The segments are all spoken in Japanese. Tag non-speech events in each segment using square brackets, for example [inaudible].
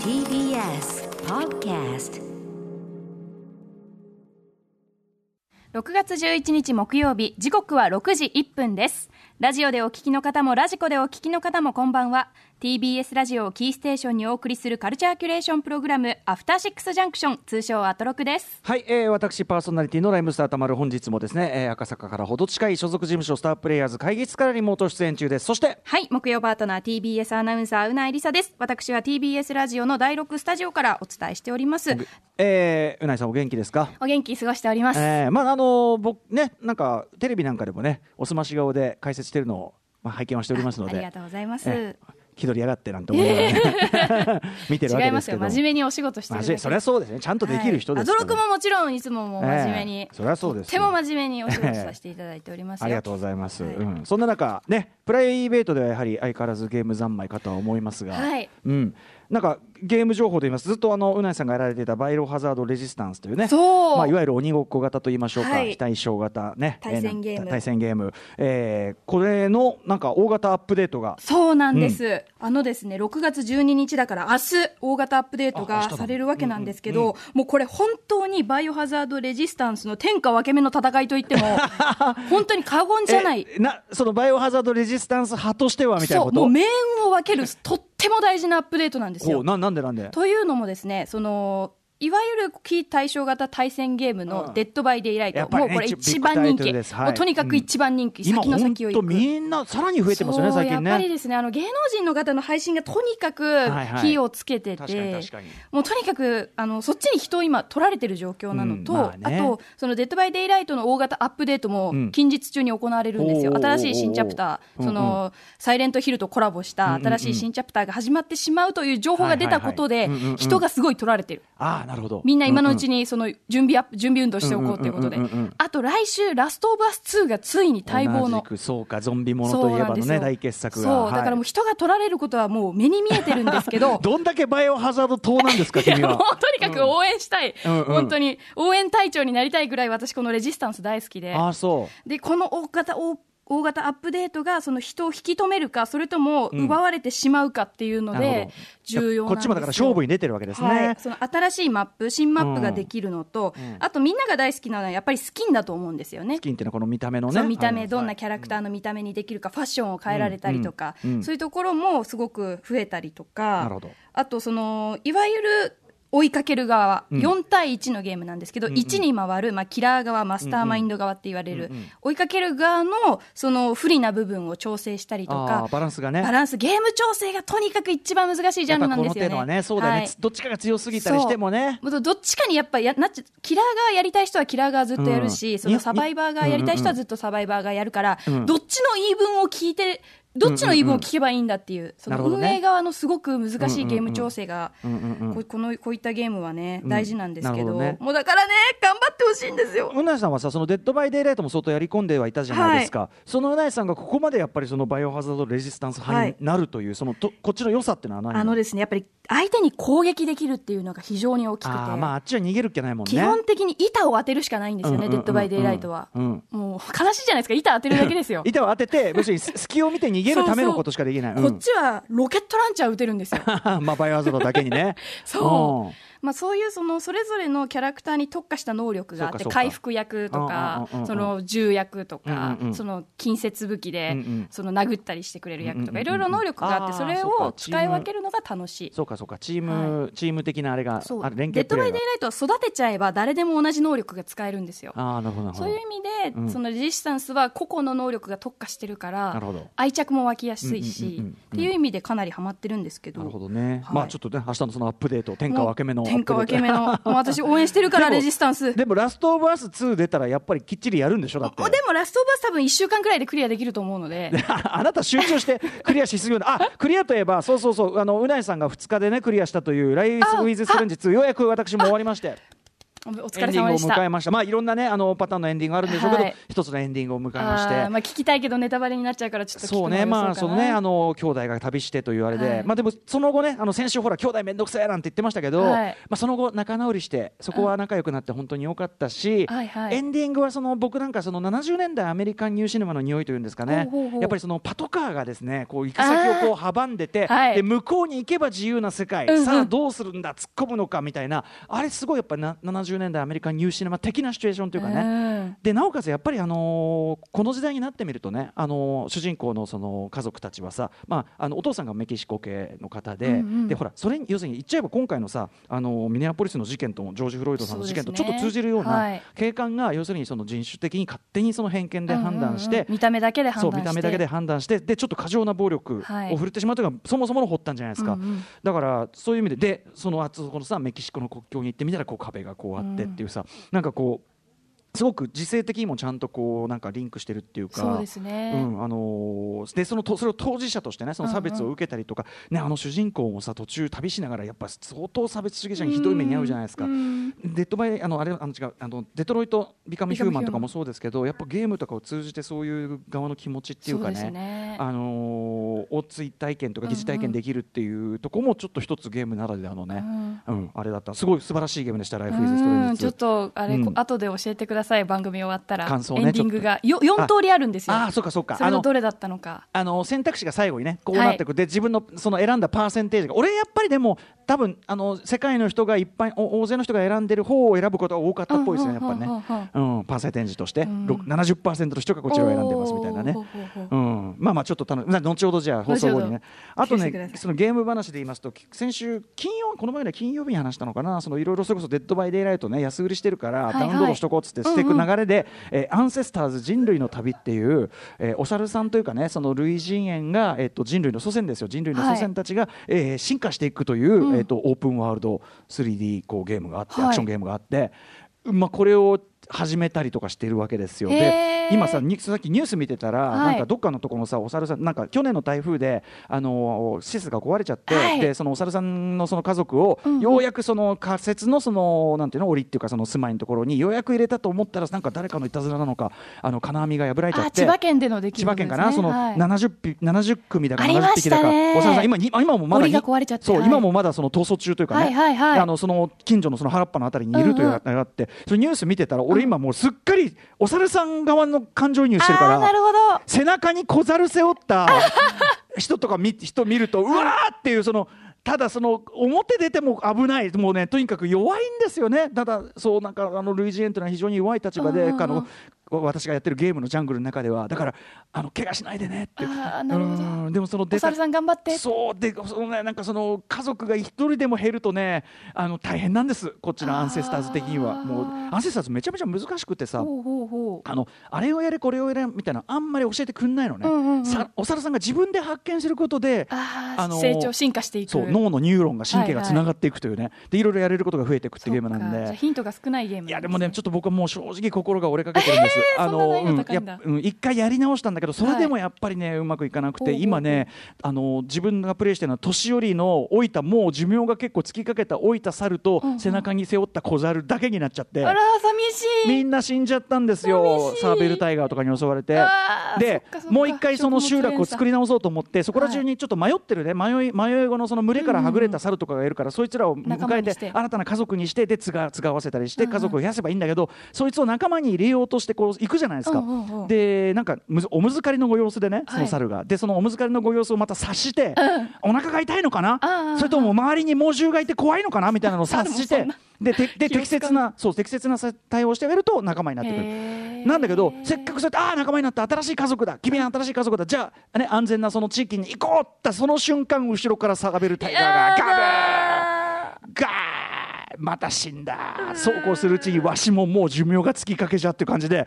TBS Podcast 6月11日木曜日時刻は6時1分です。ラジオでお聞きの方もラジコでお聞きの方もこんばんは。TBS ラジオをキーステーションにお送りするカルチャーキュレーションプログラムアフターシックスジャンクション通称アトロクです。はい、えー、私パーソナリティのライムスターたまる本日もですね、えー、赤坂からほど近い所属事務所スタープレイヤーズ会議室からリモート出演中です。そしてはい木曜パートナー TBS アナウンサーうないりさです。私は TBS ラジオの第6スタジオからお伝えしておりますえー、うないさんお元気ですか？お元気過ごしております、えー、まああのー僕ねなんかテレビなんかでもねおすまし顔で解説してるのを、まあ、拝見はしておりますのでありがとうございます、えー気取りやがってなんて思いながらね、[laughs] 見てるわ違いますけでけど真面目にお仕事してそりゃそうですねちゃんとできる人ですから、はいももちろんいつももう真面目に、ええそりゃそうです。とっても真面目にお仕事させていただいておりますよ。[laughs] ありがとうございます、はいうん、そんな中ねプライベートではやはり相変わらずゲーム三昧かとは思いますが、はい。うん、なんかゲーム情報と言います。ずっとあのうないさんがやられていたバイオハザードレジスタンスというねそう。まあ、いわゆる鬼ごっこ型と言いましょうか、はい。非対称型ね対戦ゲーム。えな対戦ゲーム、えーこれのなんか大型アップデートがそうなんです、あのですね6月12日だから明日大型アップデートがされるわけなんですけど、もうこれ本当にバイオハザードレジスタンスの天下分け目の戦いといっても [laughs] 本当に過言じゃない。えなそのバイオハザードレジスタンス派としてはみたいなこと？そうもう命運を分けるとっても大事なアップデートなんですよ。ななんでなんで？というのもですねそのいわゆる非対称型対戦ゲームうん。のデッドバイデイライト、もうこれ一一番人気、もうとにかく一番人気、今先の先を行く。みんなさらに増えてますよね最近ね。やっぱりですねあの芸能人の方の配信がとにかく火をつけてて、もうとにかくあのそっちに人を今取られてる状況なのと、あとそのデッドバイデイライトの大型アップデートもうん。近日中に行われるんですよ、新しい新チャプター、そのサイレントヒルとコラボした新しい新チャプターが始まってしまうという情報が出たことで人がすごい取られてる。ああなるほど。みんな今のうちにその準備アップ準備運動しておこうということで。あと来週、ラストオブアス2がついに待望のそうかゾンビものといえばのね大傑作が。そう、だからもうはい人が取られることはもう目に見えてるんですけど。[laughs] どんだけバイオハザード党なんですか君 [laughs] もうはとにかく応援したい、本当に応援隊長になりたいぐらい私このレジスタンス大好きで。ああそう。でこの大型大大型アップデートがその人を引き止めるかそれとも奪われてしまうかっていうので重要なこっちもだから勝負に出てるわけですね、はい、その新しいマップ新マップができるのと、あとみんなが大好きなのはやっぱりスキンだと思うんですよね。スキンっていうのはこの見た目のね。見た目、はい。どんなキャラクターの見た目にできるか、ファッションを変えられたりとか、うん。うん。うん。そういうところもすごく増えたりとか、あとその、いわゆる追いかける側、4対1のゲームなんですけど、1に回る、まあ、キラー側、マスターマインド側って言われる、追いかける側のその不利な部分を調整したりとあかー、バランスがね。バランス、ゲーム調整がとにかく一番難しいジャンルなんですよね。ねそうだよね、はいどっちかが強すぎたりしてもね。どっちかにやっぱやなっちゃキラー側やりたい人はキラー側ずっとやるし、うんそのサバイバー側やりたい人はずっとサバイバー側やるから、うん。どっちの言い分を聞いて、どっちの言い分を聞けばいいんだっていう、その運営側のすごく難しいゲーム調整が、このこういったゲームはね、うん大事なんですけど、もうだからね、頑張ってほしいんですよ。うなえさんはさそのデッドバイデイライトも相当やり込んではいたじゃないですか、そのうなえさんがここまでやっぱりそのバイオハザードレジスタンス派になるという、そのとこっちの良さっていうのは何あの？ですね、やっぱり相手に攻撃できるっていうのが非常に大きくて、あーまああっちは逃げるっきゃないもんね。基本的に板を当てるしかないんですよね、デッドバイデイライトは。うんもう悲しいじゃないですか、板当てるだけですよ。[laughs] 板を当てて要するに [laughs] 隙を見て逃げるためのことしかできないこっちはロケットランチャー撃てるんですよ。まあバイオハザードだけにねそうまあ、そういうそのそれぞれのキャラクターに特化した能力があって回復役とかその銃役とか、その近接武器で、その殴ったりしてくれる役とか、いろいろ能力があってそれを使い分けるのが楽しい。そうかそうか。チーム、チーム的なあれがある連デッドバイデイライトは育てちゃえば誰でも同じ能力が使えるんですよ。ああなるほどそういう意味で、うん。そのレジスタンスは個々の能力が特化してるから愛着も湧きやすいし、っていう意味でかなりハマってるんですけど。なるほどね、はい。まあちょっとね明日のそのアップデート天下分け目の天下分け目の、もう私応援してるから、レジスタンス。でもラストオブアス2出たらやっぱりきっちりやるんでしょ？だって。でもラストオブアス多分1週間くらいでクリアできると思うので。あなた集中してクリアしすぎるのあクリアといえばそうそうそうあのうないさんが2日でねクリアしたという「ライス・ウィズ・ストレンジ2」ようやく私も終わりましてお疲エンディングをれ様でした迎えました。まあいろんなねあのパターンのエンディングがあるんでしょうけど、はい。一つのエンディングを迎えまして。あーまあ聞きたいけどネタバレになっちゃうからちょっと聞くのそうね、まあ、そのね、あの兄弟が旅してというあれで、はい。まあ、でも、その後ね、あの先週ほら、兄弟めんどくせえなんて言ってましたけど。はい。まあ、その後、仲直りして、そこは仲良くなって、本当に良かったし。はいはい。エンディングは、その、僕なんか、その70年代アメリカンニューシネマの匂いというんですかね。ほうほう。やっぱり、そのパトカーがですね、こう行く先をこう阻んでて、はい。で、向こうに行けば自由な世界、うんうん。さあ、どうするんだ、突っ込むのかみたいな。あれ、すごい、やっぱな、70年代アメリカンニューシネマ的なシチュエーションというかね。うん。でなおかつやっぱり、あのーこの時代になってみるとね、あのー主人公のその家族たちはさ、まあ、あのお父さんがメキシコ系の方で,、うんうん。でほらそれに要するに言っちゃえば今回のさ、あのーミネアポリスの事件とジョージ・フロイドさんの事件とちょっと通じるようはない。警官が要するにその人種的に勝手にその偏見で判断して、うんうんうん。見た目だけで判断して。見た目だけで判断してでちょっと過剰な暴力はい。を振るってしまうというのがそもそもの発端じゃないですか、うんうん。だからそういう意味ででそのあそこのさメキシコの国境に行ってみたらこう壁がこうあってっていうさ、なんかこうすごく時勢的にもちゃんとこうなんかリンクしてるっていうかそうですね。うんあのーでそのとそれを当事者としてねその差別を受けたりとか、ねあの主人公もさ途中旅しながらやっぱ相当差別主義者にひどい目に遭うじゃないですか。うん。デッドバイあのあれあの違うあのデトロイト・ビカム・ヒューマンとかもそうですけどやっぱゲームとかを通じてそういう側の気持ちっていうかねね。あのー、を追体験とか疑似体験できるっていうところもちょっと一つゲームならではのね、うん。あれだった。すごい素晴らしいゲームでした「ライフ・イズ・ストレンジうんちょっとあれ、うん。こ後で教えてください番組終わったら感想ねエンディングがよ4通りあるんですよ。ああそうかそうか。それあののどれだったのか。あの選択肢が最後にねこうなってく、で自分のその選んだパーセンテージが。俺やっぱりでも多分あの世界の人がいっぱいお大勢の人が選んでる方を選ぶことが多かったっぽいですねやっぱりね、うん、パーセンテージとして、ん。ろく70%の人がこちらを選んでますみたいなね。うん、まあまあちょっと楽後ほどじゃあ放送後にね。あとねそのゲーム話で言いますとき先週金曜この前の金曜日に話したのかな。そのいろいろそれこそデッドバイデイライトね安売りしてるから、ダウンロードしとこうっつってしていく流れで、えーアンセスターズ人類の旅っていう、えーお猿さんというかねその類人猿が、えっと人類の祖先ですよ。人類の祖先たちが、えー進化していくという、えっとオープンワールド 3D こうゲームがあって、はい。アクションゲームがあって、まあ、これを始めたりとかしているわけですよ。で今さにさっきニュース見てたら、はい。なんかどっかのところのさお猿さんなんか去年の台風であの施設が壊れちゃって、はい。でそのお猿さんのその家族を、うんうん。ようやくその仮設のそのなんていうの檻っていうかその住まいのところにようやく入れたと思ったらなんか誰かのいたずらなのかあの金網が破られちゃってあ千葉県での出来千葉事です、ね、県かな、そのはい。70匹70組だかありま70匹だか、お猿さん今に今もまだ檻が壊れちゃって。そう、はい。今もまだその逃走中というかね、はいはいはい。あのその近所のその原っぱのあたりにいるといううんうん。あれがあって、それニュース見てたら俺今もうすっかりお猿さん側の感情移入してるからあーなるほど。背中に小猿背負った人とか見 [laughs] 人見るとうわーっていうそのただその表出ても危ない。もうねとにかく弱いんですよね。ただそうなんかあの類人猿というのは非常に弱い立場で、あの私がやってるゲームのジャングルの中ではだからあの怪我しないでねって。あーなるほど。うん。でもそのお出た猿さん頑張って。そうでそのねなんかその家族が一人でも減るとねあの大変なんです。こっちのアンセスターズ的には。もうアンセスターズめちゃめちゃ難しくてさあのあれをやれこれをやれみたいなあんまり教えてくんないのね、うんうんうん。さお猿さんが自分で発見することであの成長進化していく。そう脳のニューロンが神経がつながっていくというね、でいろいろやれることが増えていくってゲームなんで。ヒントが少ないゲームいやでもねちょっと僕はもう正直心が折れかけてるんです。あそんな難易度うんやっうん一回やり直したんだけどそれでもやっぱりね、うまくいかなくて今ねあの自分がプレイしてるのは年寄りの老いたもう寿命が結構尽きかけた老いた猿と背中に背負った小猿だけになっちゃって。あら寂しい。みんな死んじゃったんですよサーベルタイガーとかに襲われて。でもう一回その集落を作り直そうと思ってそこら中はにちょっと迷ってるね。迷い迷い子のその群れからはぐれた猿とかがいるからそいつらを迎えてて。新たな家族にしてでつがつがわせたりして家族を増やせばいいんだけどそいつを仲間に入れようとしてこう行くじゃないですか。うんうんうん。でなんかおむずかりのご様子でねそはい。の猿が。でそのおむずかりのご様子をまた察してお腹が痛いのかな？それとも周りに猛獣がいて怖いのかな？みたいなのを [laughs] 察してでてで適切なそう適切な対応をしてあげると仲間になってくる。なんだけどせっかくそうやってああ仲間になった新しい家族だ君は新しい家族だじゃあ、ね、安全なその地域に行こうってその瞬間後ろからサーベルタイガーがガブーガーまた死んだ。そうこうするうちにわしももう寿命が尽きかけちゃっていう感じで。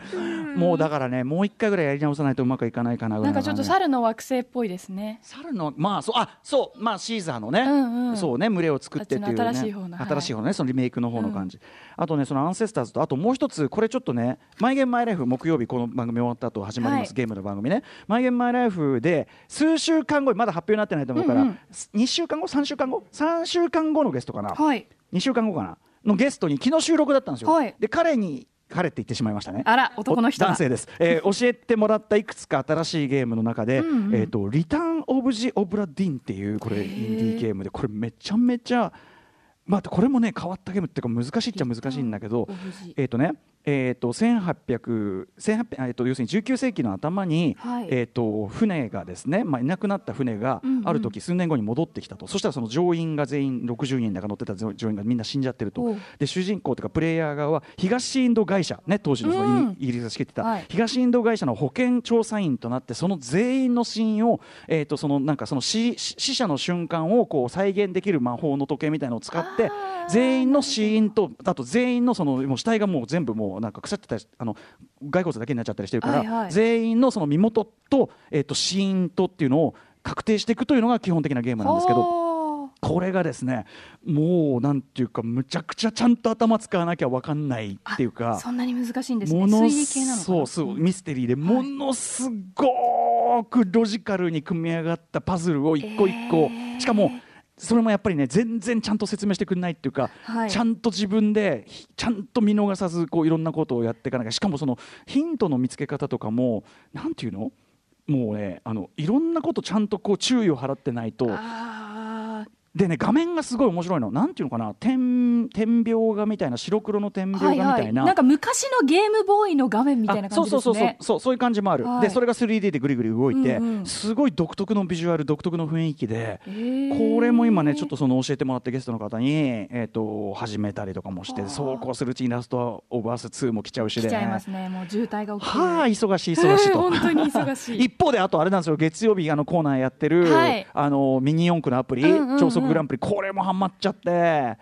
もうだからねもう一回ぐらいやり直さないとうまくいかないかなぐらないんかちょっと猿の惑星っぽいですね。猿のまあそうあそうまあシーザーのね、うんうん。そうね群れを作ってっていうね。新しい方のはい。新しい方のねそのリメイクの方の感じ、あとねそのアンセスターズとあともう一つこれちょっとね「マイ・ゲーム・マイ・ライフ」木曜日この番組終わった後始まります、はい。ゲームの番組ね「マイ・ゲーム・マイ・ライフ」で数週間後まだ発表になってないと思うから、うんうん。2週間後？3週間後？3週間後のゲストかな、はい2週間後かな？のゲストに昨日収録だったんですよ、はい。で彼に彼って言ってしまいましたね。あら男の人だ。男性です、えー [laughs] 教えてもらったいくつか新しいゲームの中で「うんうん。えー、とリターン・オブ・ジ・オブラ・ディン」っていうこれインディーゲームでこれめちゃめちゃまあこれもね変わったゲームっていうか難しいっちゃ難しいんだけどえっ、とねえー、と1800 1800えー、と要するに19世紀の頭に、はい。えー、と船がですね、まあ、いなくなった船がうんうん。ある時数年後に戻ってきたと、そしたらその乗員が全員60人だか乗ってた乗員がみんな死んじゃってると。で主人公というかプレイヤー側は東インド会社、ね、当時のそのうん。イギリスが仕切ってた、はい。東インド会社の保険調査員となってその全員の死因を、えー、とそのなんかその死死死者の瞬間をこう再現できる魔法の時計みたいなのを使って全員の死因とあと全員のそのもう死体がもう全部もうなんか腐ってたりあの骸骨だけになっちゃったりしてるから、はいはい。全員のその身元と,、えー、と死因とっていうのを確定していくというのが基本的なゲームなんですけど。どこれがですねもうなんていうかむちゃくちゃちゃんと頭使わなきゃ分かんないっていうかそんなに難しいんですね。そうそうミステリーでものすごくロジカルに組み上がったパズルを一個一個、えー。しかもそれもやっぱりね全然ちゃんと説明してくれないっていうか、はい。ちゃんと自分でひちゃんと見逃さずこういろんなことをやっていかなきゃ。しかもそのヒントの見つけ方とかもなんていうの？もうねあのいろんなことちゃんとこう注意を払ってないとでね画面がすごい面白いの。なんていうのかな？点点描画みたいな白黒の点描画はいみたいな、はい、なんか昔のゲームボーイの画面みたいな感じですね。あそうそうそうそう。そういう感じもある、はい。でそれが 3D でぐりぐり動いて、うんうん。すごい独特のビジュアル独特の雰囲気で、これも今ねちょっとその教えてもらったゲストの方に、えー、と始めたりとかもしてはあ。そうこうするうちにラストオブアス2も来ちゃうしで。来ちゃいますね。もう渋滞が起きて。るはあ忙しい忙しいと。[laughs] 本当に忙しい。一方であとあれなんですよ。月曜日あのコーナーやってる、はい。あのミニ四駆のアプリ、うんうん速グランプリこれもハマっちゃって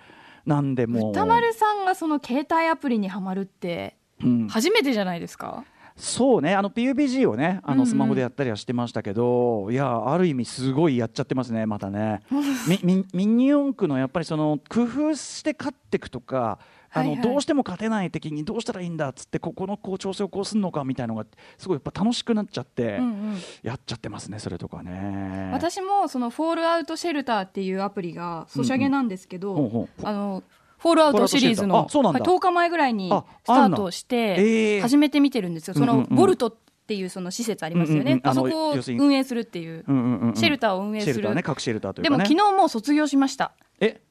なんでもう。歌丸さんがその携帯アプリにはまるってうん。初めてじゃないですか、そうねあの PUBG をねあうんうん。のスマホでやったりはしてましたけど、いやある意味すごいやっちゃってますねまたね。ミミミニ四駆のやっぱりその工夫して勝っていくとかあの、はいはい。どうしても勝てない敵にどうしたらいいんだっつってここのこう調整をこうするのかみたいなのがすごいやっぱ楽しくなっちゃって、うんうん。やっちゃってますねそれとかね。私もそのフォールアウトシェルターっていうアプリがソシャゲなんですけど、ほうほう。あのフォールアウトシリーズのアウトシェルターあそうなんだ。はい10日前ぐらいにあスタートしてえー始めてみてるんですよ、そのボルトっていうその施設ありますよね、うんうんうんあそこを運営するっていう、シェルターを運営する。シェルターね核シェルターというでも昨日もう卒業しました。え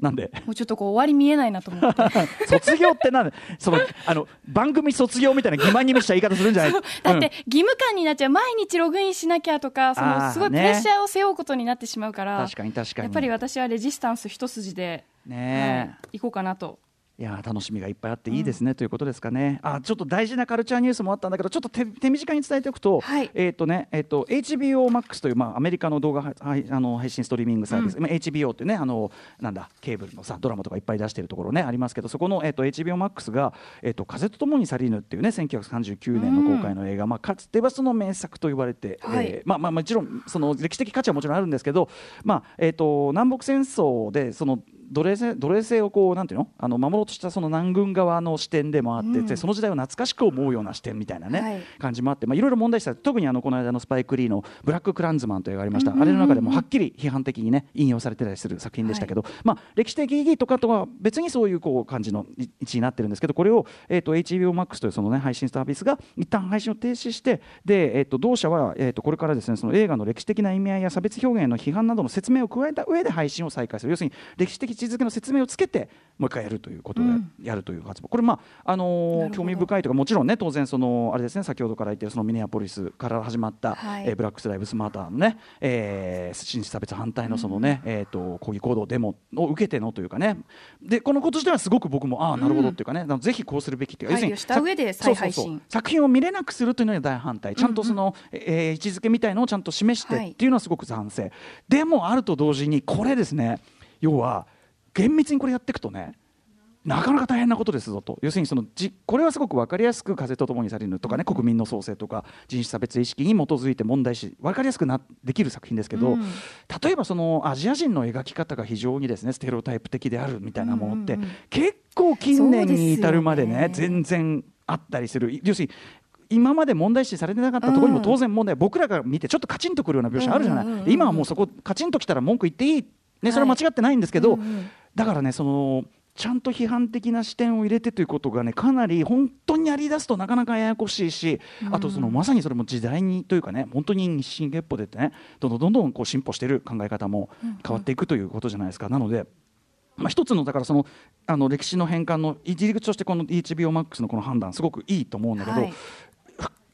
なんで？もうちょっとこう終わり見えないなと思って。[laughs] 卒業ってなんで？そのあの番組卒業みたいな欺瞞に満ちた言い方するんじゃない？[laughs] だって義務感になっちゃう。毎日ログインしなきゃとかそのすごいプレッシャーを背負うことになってしまうから、確かに確かに。やっぱり私はレジスタンス一筋で、ねい、行こうかなといやー楽しみがいっぱいあっていいですね、ということですかね。あちょっと大事なカルチャーニュースもあったんだけどちょっと手手短に伝えておくと,、はい。えっ、とねえっ、と HBO Max というまあアメリカの動画ははいあの配信ストリーミングサービス、まあ HBO っていうねあのなんだケーブルのさドラマとかいっぱい出してるところねありますけどそこのえっ、と HBO Max がえっ、と風と共に去りぬっていうね1939年の公開の映画、まあかつてはその名作と言われて、はい。えーまあまあもちろんその歴史的価値はもちろんあるんですけどまあえっ、と南北戦争でその奴隷制奴隷制をこうなんていうの？あの守ろうとしたその南軍側の視点でもあって、うん。でその時代を懐かしく思うような視点みたいなね、はい。感じもあって、まあ、いろいろ問題視されて特にあのこの間のスパイク・リーの「ブラック・クランズマン」という映画がありました、うん。うんうんうんあれの中でもはっきり批判的にね引用されてたりする作品でしたけど、まあ、歴史的意義とかとは別にそういうこう感じの位置になってるんですけどこれを、えー、と HBO Max というその、ね、配信サービスが一旦配信を停止してで、えー、と同社は、えー、とこれからですねその映画の歴史的な意味合いや差別表現への批判などの説明を加えた上で配信を再開する。要するに歴史的地づけの説明をつけてもう一回やるということで、うん。やるという活動これまああのー興味深いというかもちろんね当然そのあれですね先ほどから言ってるそのミネアポリスから始まった、はい。えーブラックス・ライブスマーターのね、えー、差別反対のそのね、えー、と抗議行動デモを受けてのというかね。でこのこと自体はすごく僕もああなるほどっていうかね、だからぜひこうするべきっていうか、配慮した上で再配信。そうそうそう。作品を見れなくするというのには大反対。ちゃんとその、えー位置づけみたいのをちゃんと示してはいっていうのはすごく賛成、でもあると同時にこれですね。要は厳密にこれやっていくとねなかなか大変なことですぞと。要するにそのじこれはすごく分かりやすく風と共に去りぬとかね国民の創生とか人種差別意識に基づいて問題視分かりやすくなできる作品ですけど、うん。例えばそのアジア人の描き方が非常にですねステレオタイプ的であるみたいなものって、うんうんうん。結構近年に至るまでねね。全然あったりする。要するに今まで問題視されてなかったところにも当然問題、僕らが見てちょっとカチンとくるような描写あるじゃない、うんうんうんうん。今はもうそこカチンときたら文句言っていい、ね、それは間違ってないんですけど、うんうんだからねそのちゃんと批判的な視点を入れてということがねかなり本当にやりだすとなかなかややこしいし、あとそのまさにそれも時代にというかね本当に日進月歩でってねどんどんどんどんこう進歩している考え方も変わっていくということじゃないですか。なのでまあ、一つのだからそのあの歴史の変換の入り口としてこの HBO Max のこの判断すごくいいと思うんだけど、はい。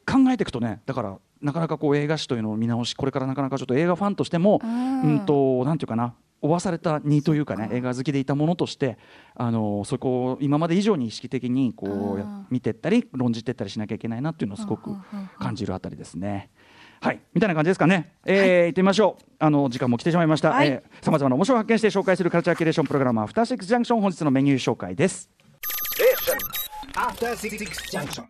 考えていくとねだからなかなかこう映画史というのを見直しこれからなかなかちょっと映画ファンとしてもうん。うんとなんていうかな追わされた身というかね映画好きでいたものとしてあのそこを今まで以上に意識的にこう見てったり論じてったりしなきゃいけないなっていうのをすごく感じるあたりですね。はい、みたいな感じですかね。えー行ってみましょう。あの時間も来てしまいました。はいえー、さまざまな面白を発見して紹介するカルチャーキュレーションプログラムアフターシックスジャンクション本日のメニュー紹介です。After Six Junction.